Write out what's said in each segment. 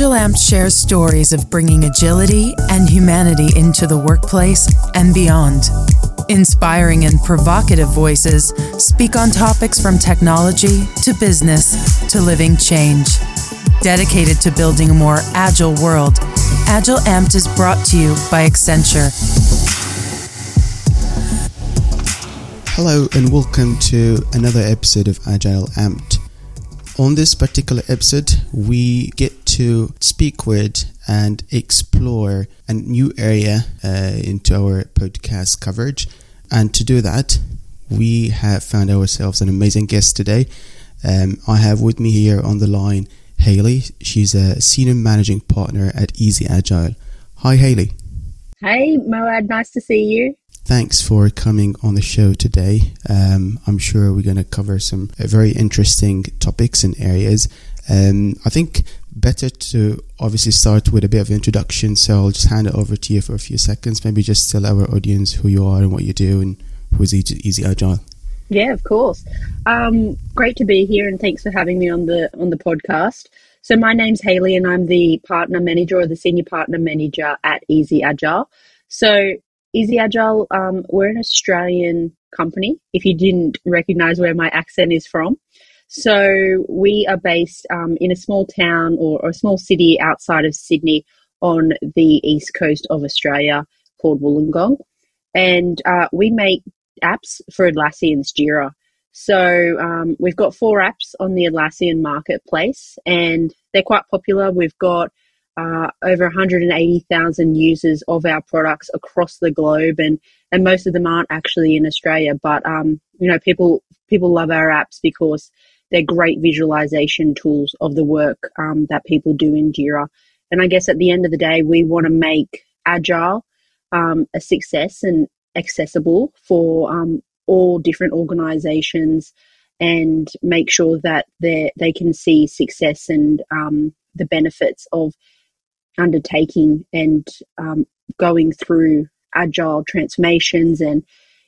AgileAmped shares stories of bringing agility and humanity into the workplace and beyond. Inspiring and provocative voices speak on topics from technology to business to living change. Dedicated to building a more agile world, AgileAmped is brought to you by Accenture. Hello and welcome to another episode of Agile Amped. On this particular episode, we get to speak with and explore a new area uh, into our podcast coverage. And to do that, we have found ourselves an amazing guest today. Um, I have with me here on the line Hayley. She's a senior managing partner at Easy Agile. Hi, Hayley. Hey, Moad. Nice to see you. Thanks for coming on the show today. Um, I'm sure we're going to cover some uh, very interesting topics and areas. Um, I think better to obviously start with a bit of introduction. So I'll just hand it over to you for a few seconds. Maybe just tell our audience who you are and what you do and who's Easy, Easy Agile. Yeah, of course. Um, great to be here, and thanks for having me on the on the podcast. So my name's Hayley, and I'm the partner manager or the senior partner manager at Easy Agile. So Easy Agile, um, we're an Australian company. If you didn't recognize where my accent is from, so we are based um, in a small town or, or, a small city outside of Sydney on the east coast of Australia called Wollongong, and uh, we make apps for Atlassian's Jira. So um, we've got four apps on the Atlassian marketplace, and they're quite popular. We've got uh, over 180,000 users of our products across the globe, and and most of them aren't actually in Australia. But um, you know, people people love our apps because they're great visualization tools of the work um, that people do in Jira. And I guess at the end of the day, we want to make agile um, a success and accessible for um, all different organizations and make sure that they they can see success and um, the benefits of undertaking and um, going through agile transformations and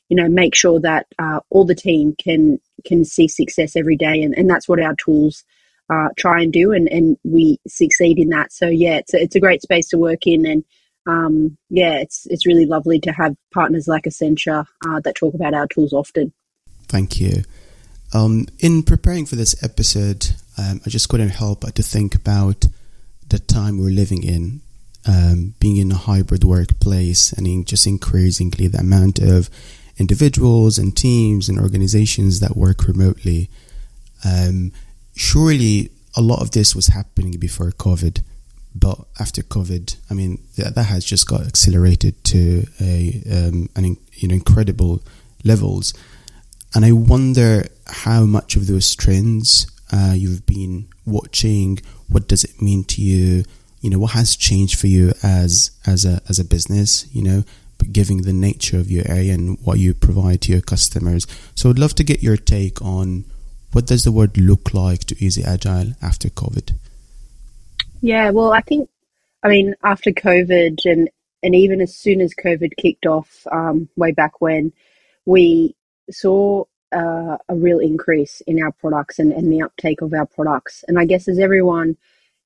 you know make sure that uh, all the team can can see success every day. And, and that's what our tools uh, try and do and, and we succeed in that. So yeah it's a, it's a great space to work in and um, yeah it's it's really lovely to have partners like Accenture uh, that talk about our tools often. Thank you. Um, in preparing for this episode um, I just couldn't help but to think about the time we're living in, um, being in a hybrid workplace and in just increasingly the amount of individuals and teams and organizations that work remotely. Um, surely a lot of this was happening before COVID, but after COVID, I mean that, that has just got accelerated to a um, an you know incredible levels, and I wonder how much of those trends uh, you've been watching what does it mean to you? You know what has changed for you as as a as a business you know giving the nature of your area and what you provide to your customers. So i'd love to get your take on what does the word look like to easy agile after covid? Yeah well i think i mean after covid and and even as soon as covid kicked off um, way back when we saw uh, a real increase in our products and, and the uptake of our products. And I guess as everyone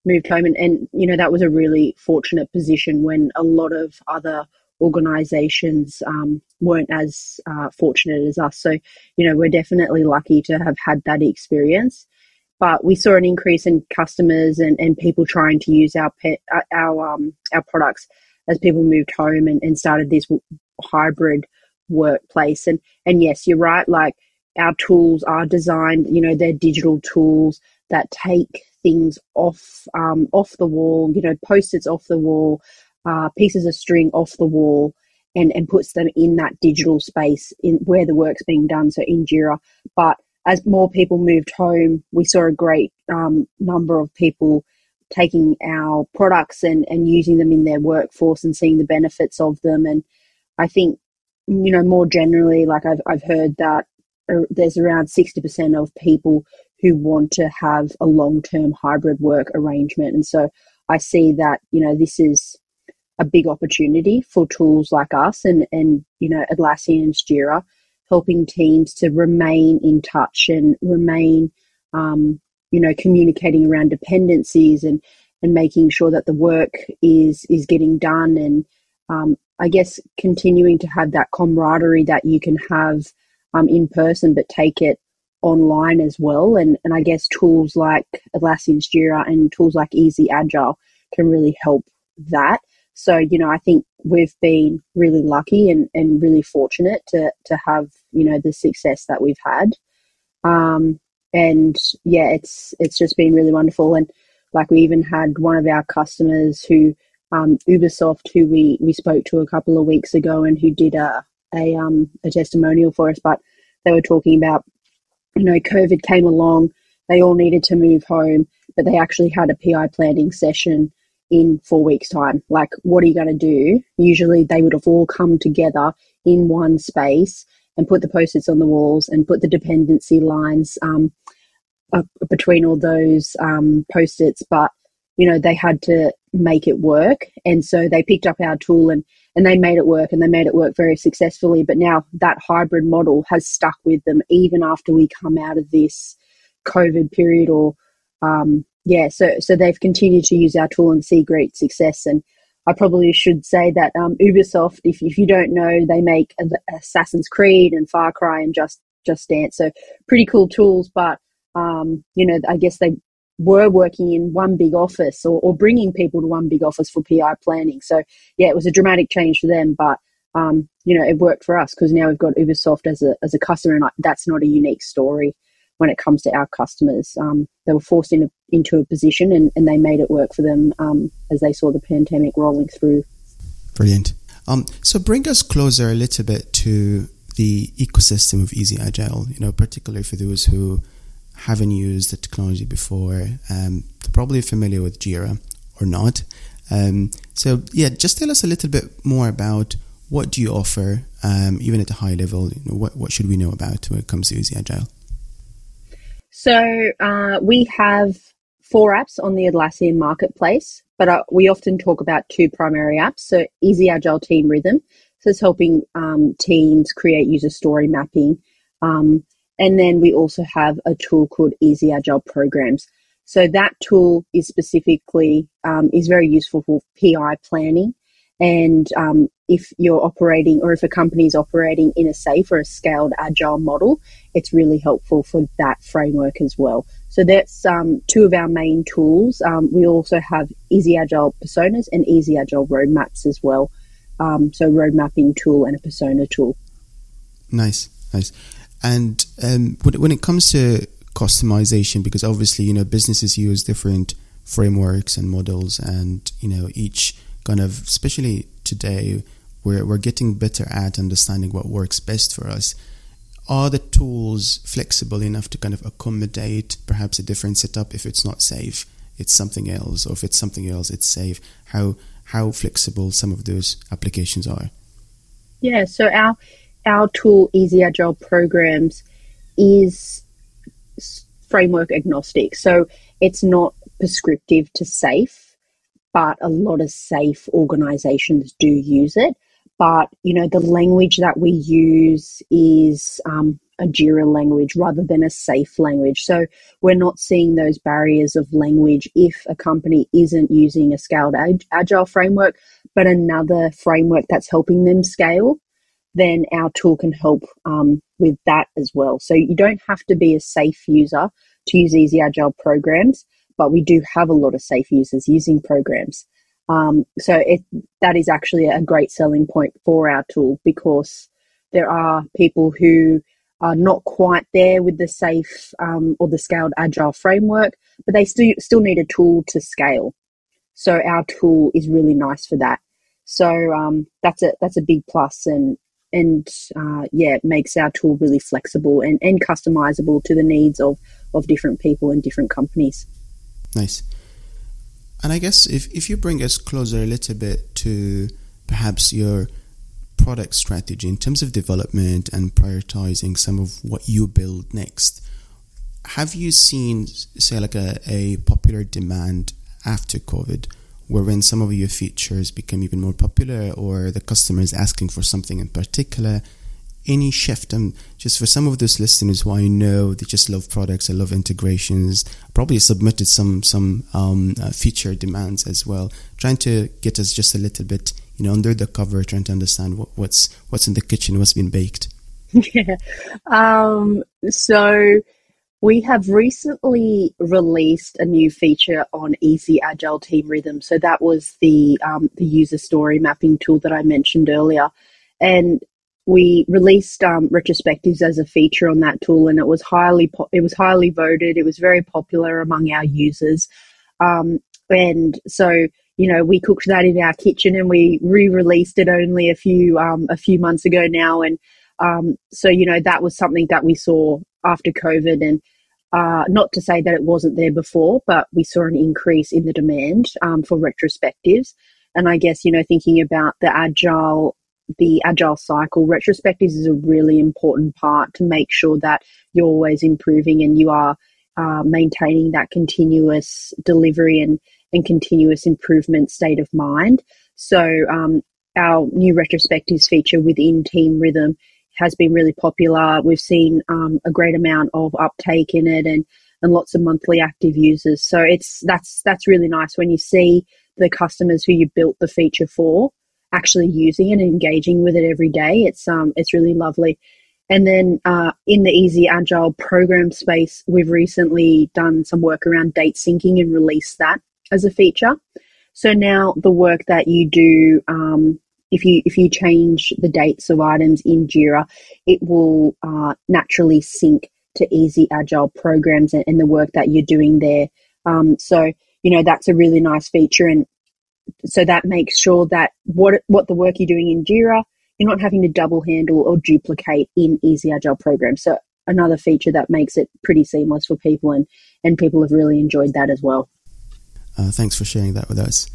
moved home, and, and you know, that was a really fortunate position when a lot of other organizations um, weren't as uh, fortunate as us. So, you know, we're definitely lucky to have had that experience. But we saw an increase in customers and, and people trying to use our pet, uh, our um, our products as people moved home and, and started this hybrid workplace. And and yes, you're right. Like our tools are designed, you know, they're digital tools that take things off um, off the wall, you know, post-its off the wall, uh, pieces of string off the wall, and and puts them in that digital space in where the work's being done. So in Jira, but as more people moved home, we saw a great um, number of people taking our products and, and using them in their workforce and seeing the benefits of them. And I think, you know, more generally, like I've, I've heard that there's around 60% of people who want to have a long-term hybrid work arrangement. And so i see that you know this is a big opportunity for tools like us and and you know atlassian's jira helping teams to remain in touch and remain um, you know communicating around dependencies and and making sure that the work is is getting done. And um, I guess continuing to have that camaraderie that you can have um, in person, but take it online as well. And, and I guess tools like Atlassian's Jira and tools like Easy Agile can really help that. So, you know, I think we've been really lucky and, and really fortunate to, to have, you know, the success that we've had. Um, and yeah, it's, it's just been really wonderful. And like we even had one of our customers who, um, Ubisoft, who we, we spoke to a couple of weeks ago and who did a, a, um, a testimonial for us, but they were talking about, you know, COVID came along, they all needed to move home, but they actually had a PI planning session in four weeks' time. Like, what are you going to do? Usually, they would have all come together in one space and put the post-its on the walls and put the dependency lines um, between all those um, post-its. But you know, they had to make it work, and so they picked up our tool and and they made it work, and they made it work very successfully. But now that hybrid model has stuck with them even after we come out of this COVID period or um, yeah, so so they've continued to use our tool and see great success. And I probably should say that um, Ubisoft, if, if you don't know, they make Assassin's Creed and Far Cry and Just Just Dance, so pretty cool tools. But um, you know, I guess they were working in one big office or, or bringing people to one big office for PI planning. So yeah, it was a dramatic change for them, but um, you know, it worked for us because now we've got Ubisoft as a as a customer, and that's not a unique story when it comes to our customers. Um, they were forced into, into a position and, and they made it work for them um, as they saw the pandemic rolling through. Brilliant. Um, so bring us closer a little bit to the ecosystem of Easy Agile, you know, particularly for those who haven't used the technology before, um, they're probably familiar with Jira or not. Um, so yeah, just tell us a little bit more about what do you offer, um, even at a high level. You know, what what should we know about when it comes to Easy Agile? So uh, we have four apps on the Atlassian marketplace, but uh, we often talk about two primary apps. So Easy Agile Team Rhythm, so it's helping um, teams create user story mapping. Um, and then we also have a tool called Easy Agile Programs. So that tool is specifically um, is very useful for PI planning and um, if you're operating or if a company is operating in a SAFe or a scaled agile model, it's really helpful for that framework as well. So that's um, two of our main tools. Um, we also have Easy Agile personas and Easy Agile roadmaps as well. Um, so road mapping tool and a persona tool. Nice, nice. And um, when it comes to customization, because obviously you know businesses use different frameworks and models, and you know each kind of, especially today, we're, we're getting better at understanding what works best for us. Are the tools flexible enough to kind of accommodate perhaps a different setup if it's not SAFe? It's something else, or if it's something else, it's SAFe. How how flexible some of those applications are? Yeah, so our our tool, Easy Agile Programs, is framework agnostic. So it's not prescriptive to SAFe but a lot of SAFe organizations do use it. But, you know, the language that we use is um, a JIRA language rather than a SAFe language. So we're not seeing those barriers of language if a company isn't using a scaled ag- agile framework, but another framework that's helping them scale, then our tool can help um, with that as well. So you don't have to be a SAFe user to use easy agile programs but we do have a lot of SAFe users using programs. Um, so it, that is actually a great selling point for our tool because there are people who are not quite there with the SAFe um, or the scaled agile framework, but they still still need a tool to scale. So our tool is really nice for that. So um, that's a that's a big plus, and and uh, yeah, it makes our tool really flexible and, and customizable to the needs of of different people and different companies. Nice. And I guess if, if you bring us closer a little bit to perhaps your product strategy in terms of development and prioritizing some of what you build next, have you seen, say, like a, a popular demand after COVID, wherein some of your features become even more popular or the customer is asking for something in particular? any shift? And just for some of those listeners who I know they just love products, I love integrations, probably submitted some some um, uh, feature demands as well, trying to get us just a little bit, you know, under the cover, trying to understand what, what's what's in the kitchen, what's been baked. Yeah. Um, so we have recently released a new feature on Easy Agile Team Rhythm. So that was the um, the user story mapping tool that I mentioned earlier, and we released um, retrospectives as a feature on that tool, and it was highly po- it was highly voted. It was very popular among our users, um, and so you know we cooked that in our kitchen, and we re-released it only a few um, a few months ago now, and um, so you know that was something that we saw after COVID, and uh, not to say that it wasn't there before, but we saw an increase in the demand um, for retrospectives. And I guess you know thinking about the agile the agile cycle, retrospectives is a really important part to make sure that you're always improving and you are uh, maintaining that continuous delivery and, and continuous improvement state of mind. So, um, our new retrospectives feature within Team Rhythm has been really popular. We've seen um, a great amount of uptake in it and, and lots of monthly active users. So it's that's that's really nice when you see the customers who you built the feature for actually using it and engaging with it every day. It's um it's really lovely. And then uh, in the Easy Agile program space, we've recently done some work around date syncing and released that as a feature. So now the work that you do, um, if you if you change the dates of items in Jira, it will uh, naturally sync to Easy Agile programs and, and, the work that you're doing there. Um, so you know that's a really nice feature, and so that makes sure that what what the work you're doing in Jira, you're not having to double handle or duplicate in Easy Agile programs. So another feature that makes it pretty seamless for people, and and people have really enjoyed that as well. Uh, thanks for sharing that with us.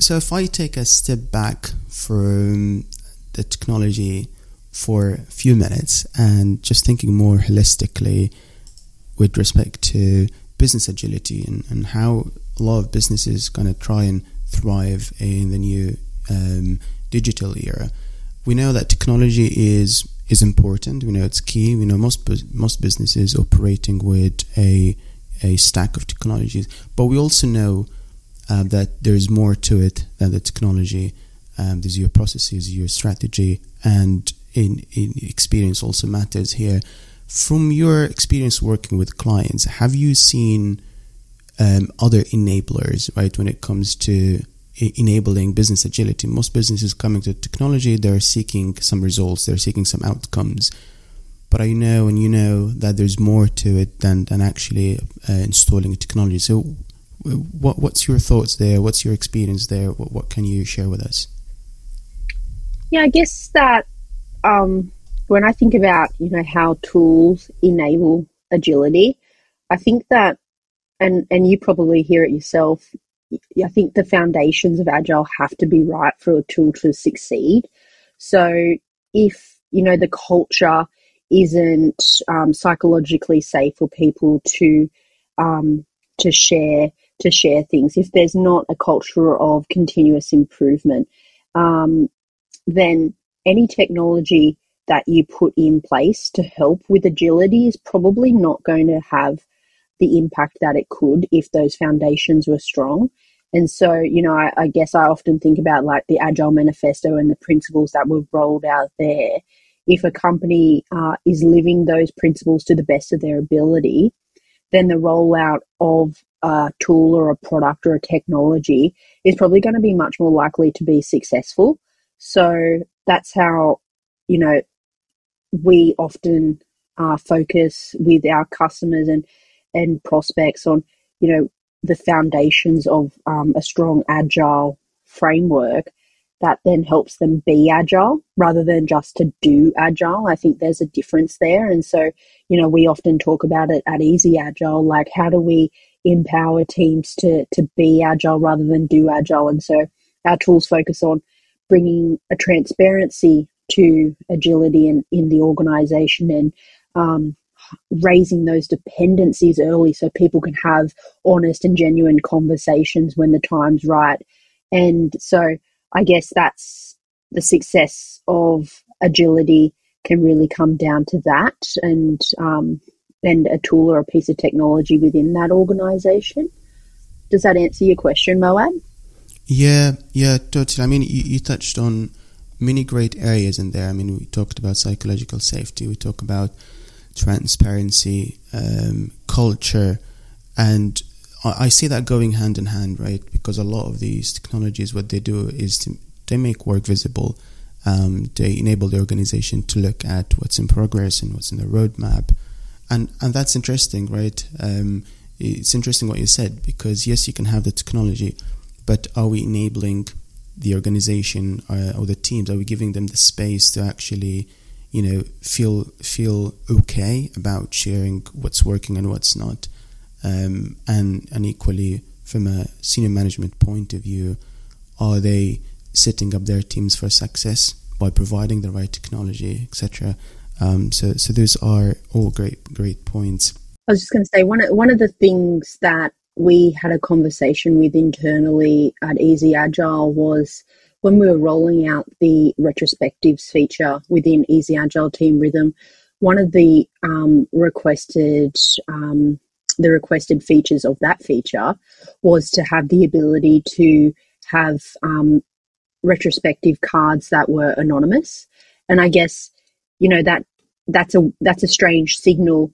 So if I take a step back from the technology for a few minutes and just thinking more holistically with respect to business agility and, and how a lot of businesses kind of try and thrive in the new um, digital era. We know that technology is is important. We know it's key. We know most most businesses operating with a a stack of technologies, but we also know uh, that there's more to it than the technology. Um, there's your processes, your strategy, and in, in experience also matters here. From your experience working with clients, have you seen um, other enablers, right? When it comes to enabling business agility, most businesses coming to technology, they're seeking some results, they're seeking some outcomes. But I know, and you know, that there's more to it than than actually uh, installing technology. So, what what's your thoughts there? What's your experience there? What, what can you share with us? Yeah, I guess that um, when I think about you know how tools enable agility, I think that and and you probably hear it yourself. I think the foundations of agile have to be right for a tool to succeed. So if you know the culture isn't um, psychologically safe for people to um, to share to share things, if there's not a culture of continuous improvement, um, then any technology that you put in place to help with agility is probably not going to have the impact that it could if those foundations were strong. And so, you know, I, I, guess I often think about like the Agile Manifesto and the principles that we've rolled out there. If a company uh, is living those principles to the best of their ability, then the rollout of a tool or a product or a technology is probably going to be much more likely to be successful. So that's how, you know, we often uh, focus with our customers and and prospects on, you know, the foundations of um, a strong agile framework that then helps them be agile rather than just to do agile. I think there's a difference there. And so, you know, we often talk about it at Easy Agile, like how do we empower teams to, to be agile rather than do agile? And so our tools focus on bringing a transparency to agility in, in the organization and um, raising those dependencies early so people can have honest and genuine conversations when the time's right. And so I guess that's the success of agility can really come down to that and um, and a tool or a piece of technology within that organization. Does that answer your question, Moab? Yeah, yeah, totally. I mean, you, you touched on many great areas in there. I mean, we talked about psychological safety, we talk about transparency, um, culture, and I, see that going hand in hand, right? Because a lot of these technologies, what they do is to, they make work visible. Um, they enable the organization to look at what's in progress and what's in the roadmap, and and that's interesting, right? Um, it's interesting what you said because yes, you can have the technology, but are we enabling the organization uh, or the teams? Are we giving them the space to actually, you know, feel feel okay about sharing what's working and what's not? Um, and and equally, from a senior management point of view, are they setting up their teams for success by providing the right technology, etc. Um, so so those are all great great points. I was just going to say one of, one of the things that we had a conversation with internally at Easy Agile was when we were rolling out the retrospectives feature within Easy Agile Team Rhythm. One of the um, requested um, the requested features of that feature was to have the ability to have um, retrospective cards that were anonymous, and I guess you know that that's a that's a strange signal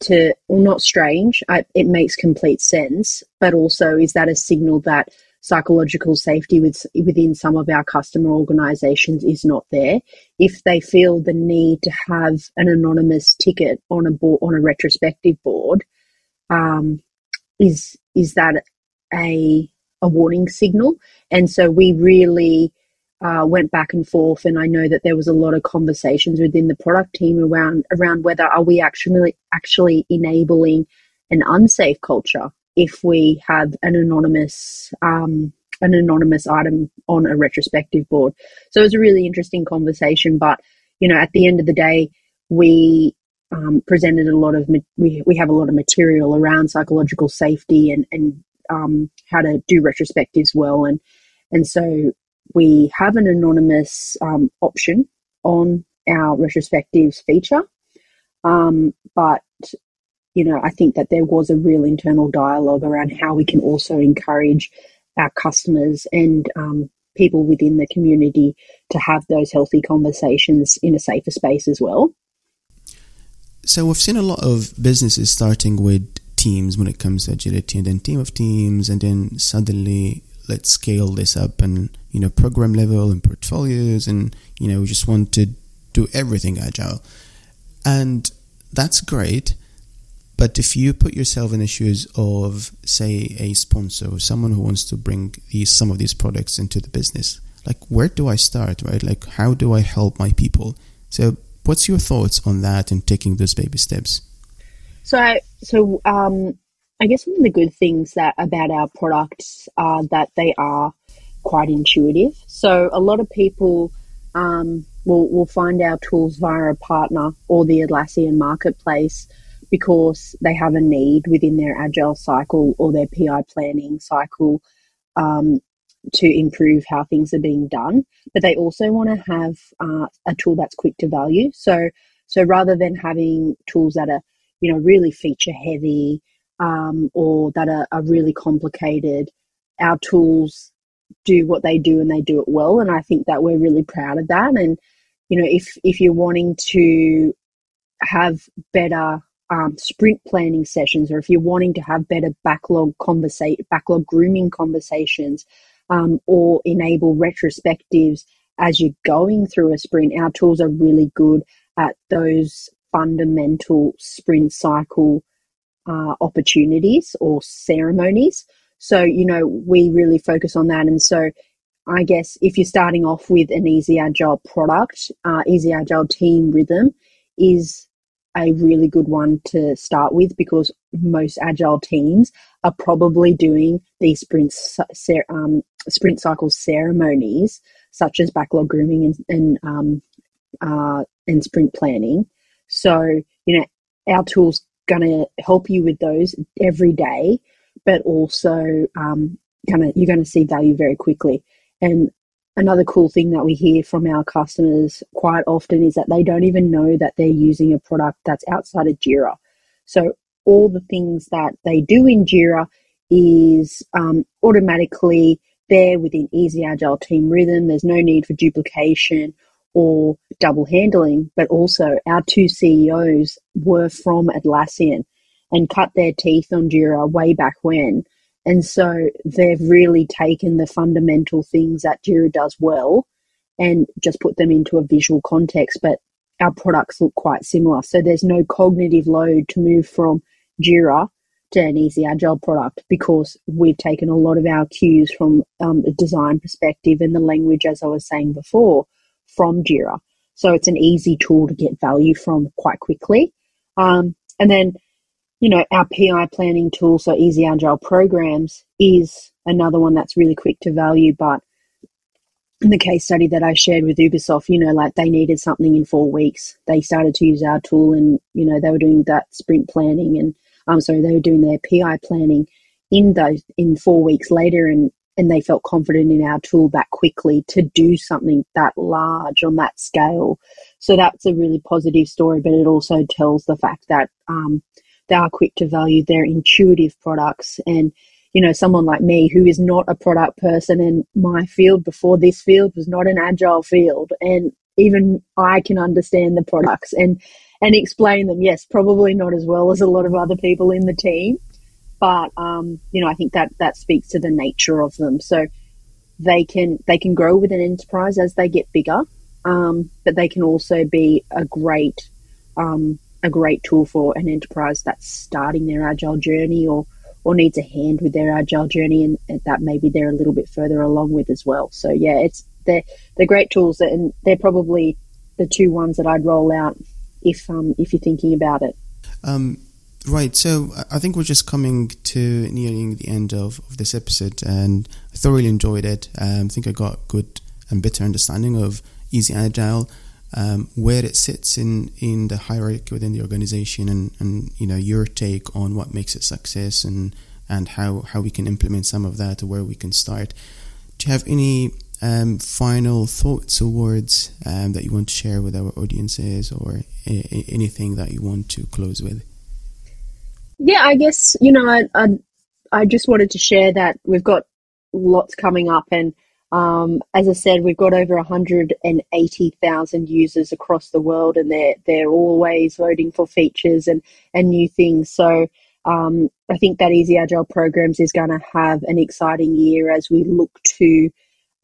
to, well, not strange, I, it makes complete sense, but also is that a signal that psychological safety with, within some of our customer organizations is not there? If they feel the need to have an anonymous ticket on a board, on a retrospective board, um, is is that a a warning signal? And so we really uh, went back and forth, and I know that there was a lot of conversations within the product team around around whether are we actually actually enabling an unsafe culture if we have an anonymous um, an anonymous item on a retrospective board. So it was a really interesting conversation, but you know, at the end of the day, we um, presented a lot of we we have a lot of material around psychological safety and and um, how to do retrospectives well and and so we have an anonymous um, option on our retrospectives feature. Um, but, you know, I think that there was a real internal dialogue around how we can also encourage our customers and um, people within the community to have those healthy conversations in a safer space as well. So we've seen a lot of businesses starting with teams when it comes to agility and then team of teams and then suddenly let's scale this up and you know program level and portfolios and you know we just want to do everything agile. And that's great but if you put yourself in the shoes of say a sponsor or someone who wants to bring these some of these products into the business like where do i start right? Like how do i help my people? So what's your thoughts on that and taking those baby steps? So I, so um I guess one of the good things that about our products are that they are quite intuitive. So a lot of people um, will, will find our tools via a partner or the Atlassian marketplace because they have a need within their agile cycle or their PI planning cycle um, to improve how things are being done. But they also want to have uh, a tool that's quick to value. So so rather than having tools that are you know really feature heavy um, or that are, are really complicated, our tools do what they do and they do it well. And I think that we're really proud of that. And, you know, if, if you're wanting to have better um, sprint planning sessions, or if you're wanting to have better backlog conversation, backlog grooming conversations, um, or enable retrospectives as you're going through a sprint, our tools are really good at those fundamental sprint cycle uh, opportunities or ceremonies. So, you know, we really focus on that. And so, I guess if you're starting off with an Easy Agile product, uh, Easy Agile Team Rhythm is a really good one to start with because most agile teams are probably doing these sprint um, sprint cycle ceremonies such as backlog grooming and and, um, uh, and sprint planning. So you know our tools going to help you with those every day, but also um, kind of you're going to see value very quickly. And another cool thing that we hear from our customers quite often is that they don't even know that they're using a product that's outside of Jira. So all the things that they do in Jira is um, automatically there within Easy Agile Team Rhythm. There's no need for duplication or double handling, but also our two CEOs were from Atlassian and cut their teeth on Jira way back when. And so they've really taken the fundamental things that Jira does well and just put them into a visual context. But our products look quite similar. So there's no cognitive load to move from Jira to an easy agile product because we've taken a lot of our cues from um, a design perspective and the language, as I was saying before, from Jira. So it's an easy tool to get value from quite quickly. Um, and then, you know, our PI planning tool, so Easy Agile Programs, is another one that's really quick to value. But in the case study that I shared with Ubisoft, you know, like they needed something in four weeks. They started to use our tool and, you know, they were doing that sprint planning and, I'm um, sorry, they were doing their PI planning in those in four weeks later and and they felt confident in our tool that quickly to do something that large on that scale. So that's a really positive story, but it also tells the fact that um, they are quick to value their intuitive products. And, you know, someone like me who is not a product person and my field before this field was not an agile field. And even I can understand the products and, and explain them. Yes, probably not as well as a lot of other people in the team but um, you know, I think that that speaks to the nature of them. So they can they can grow with an enterprise as they get bigger, um, but they can also be a great um, a great tool for an enterprise that's starting their agile journey or or needs a hand with their agile journey, and, and that maybe they're a little bit further along with as well. So yeah, it's they're they're great tools, and they're probably the two ones that I'd roll out if um, if you're thinking about it. Um, Right, so I think we're just coming to nearing the end of, of this episode, and I thoroughly enjoyed it. Um, I think I got good and better understanding of Easy Agile, um, where it sits in, in the hierarchy within the organization, and, and you know your take on what makes it success, and and how, how we can implement some of that, or where we can start. Do you have any um, final thoughts or words um, that you want to share with our audiences, or a- anything that you want to close with? yeah, I guess you know, I, I, I just wanted to share that we've got lots coming up, and um, as I said, we've got over 180,000 users across the world, and they're they're always voting for features and and new things. So um, I think that Easy Agile Programs is going to have an exciting year as we look to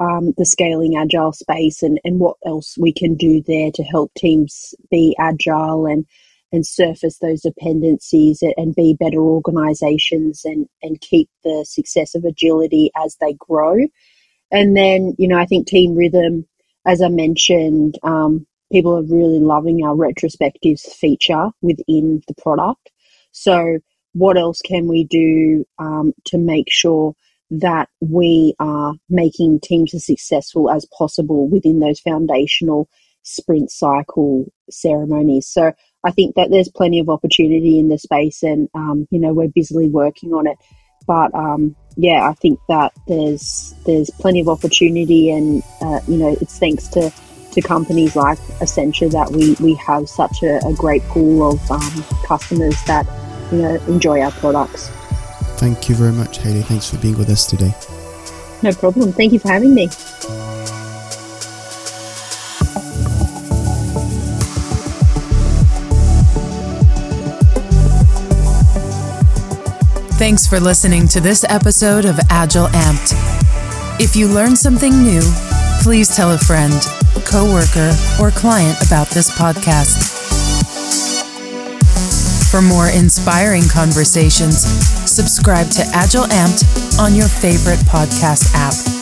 um, the scaling agile space and, and what else we can do there to help teams be agile and and surface those dependencies and be better organizations and, and keep the success of agility as they grow. And then, you know, I think Team Rhythm, as I mentioned, um, people are really loving our retrospectives feature within the product. So, what else can we do um, to make sure that we are making teams as successful as possible within those foundational sprint cycle ceremonies? So, I think that there's plenty of opportunity in the space, and um, you know we're busily working on it. But um, yeah, I think that there's there's plenty of opportunity, and uh, you know it's thanks to to companies like Accenture that we we have such a, a great pool of um, customers that you know enjoy our products. Thank you very much, Hayley. Thanks for being with us today. No problem. Thank you for having me. Thanks for listening to this episode of Agile Amped. If you learned something new, please tell a friend, coworker, or client about this podcast. For more inspiring conversations, subscribe to Agile Amped on your favorite podcast app.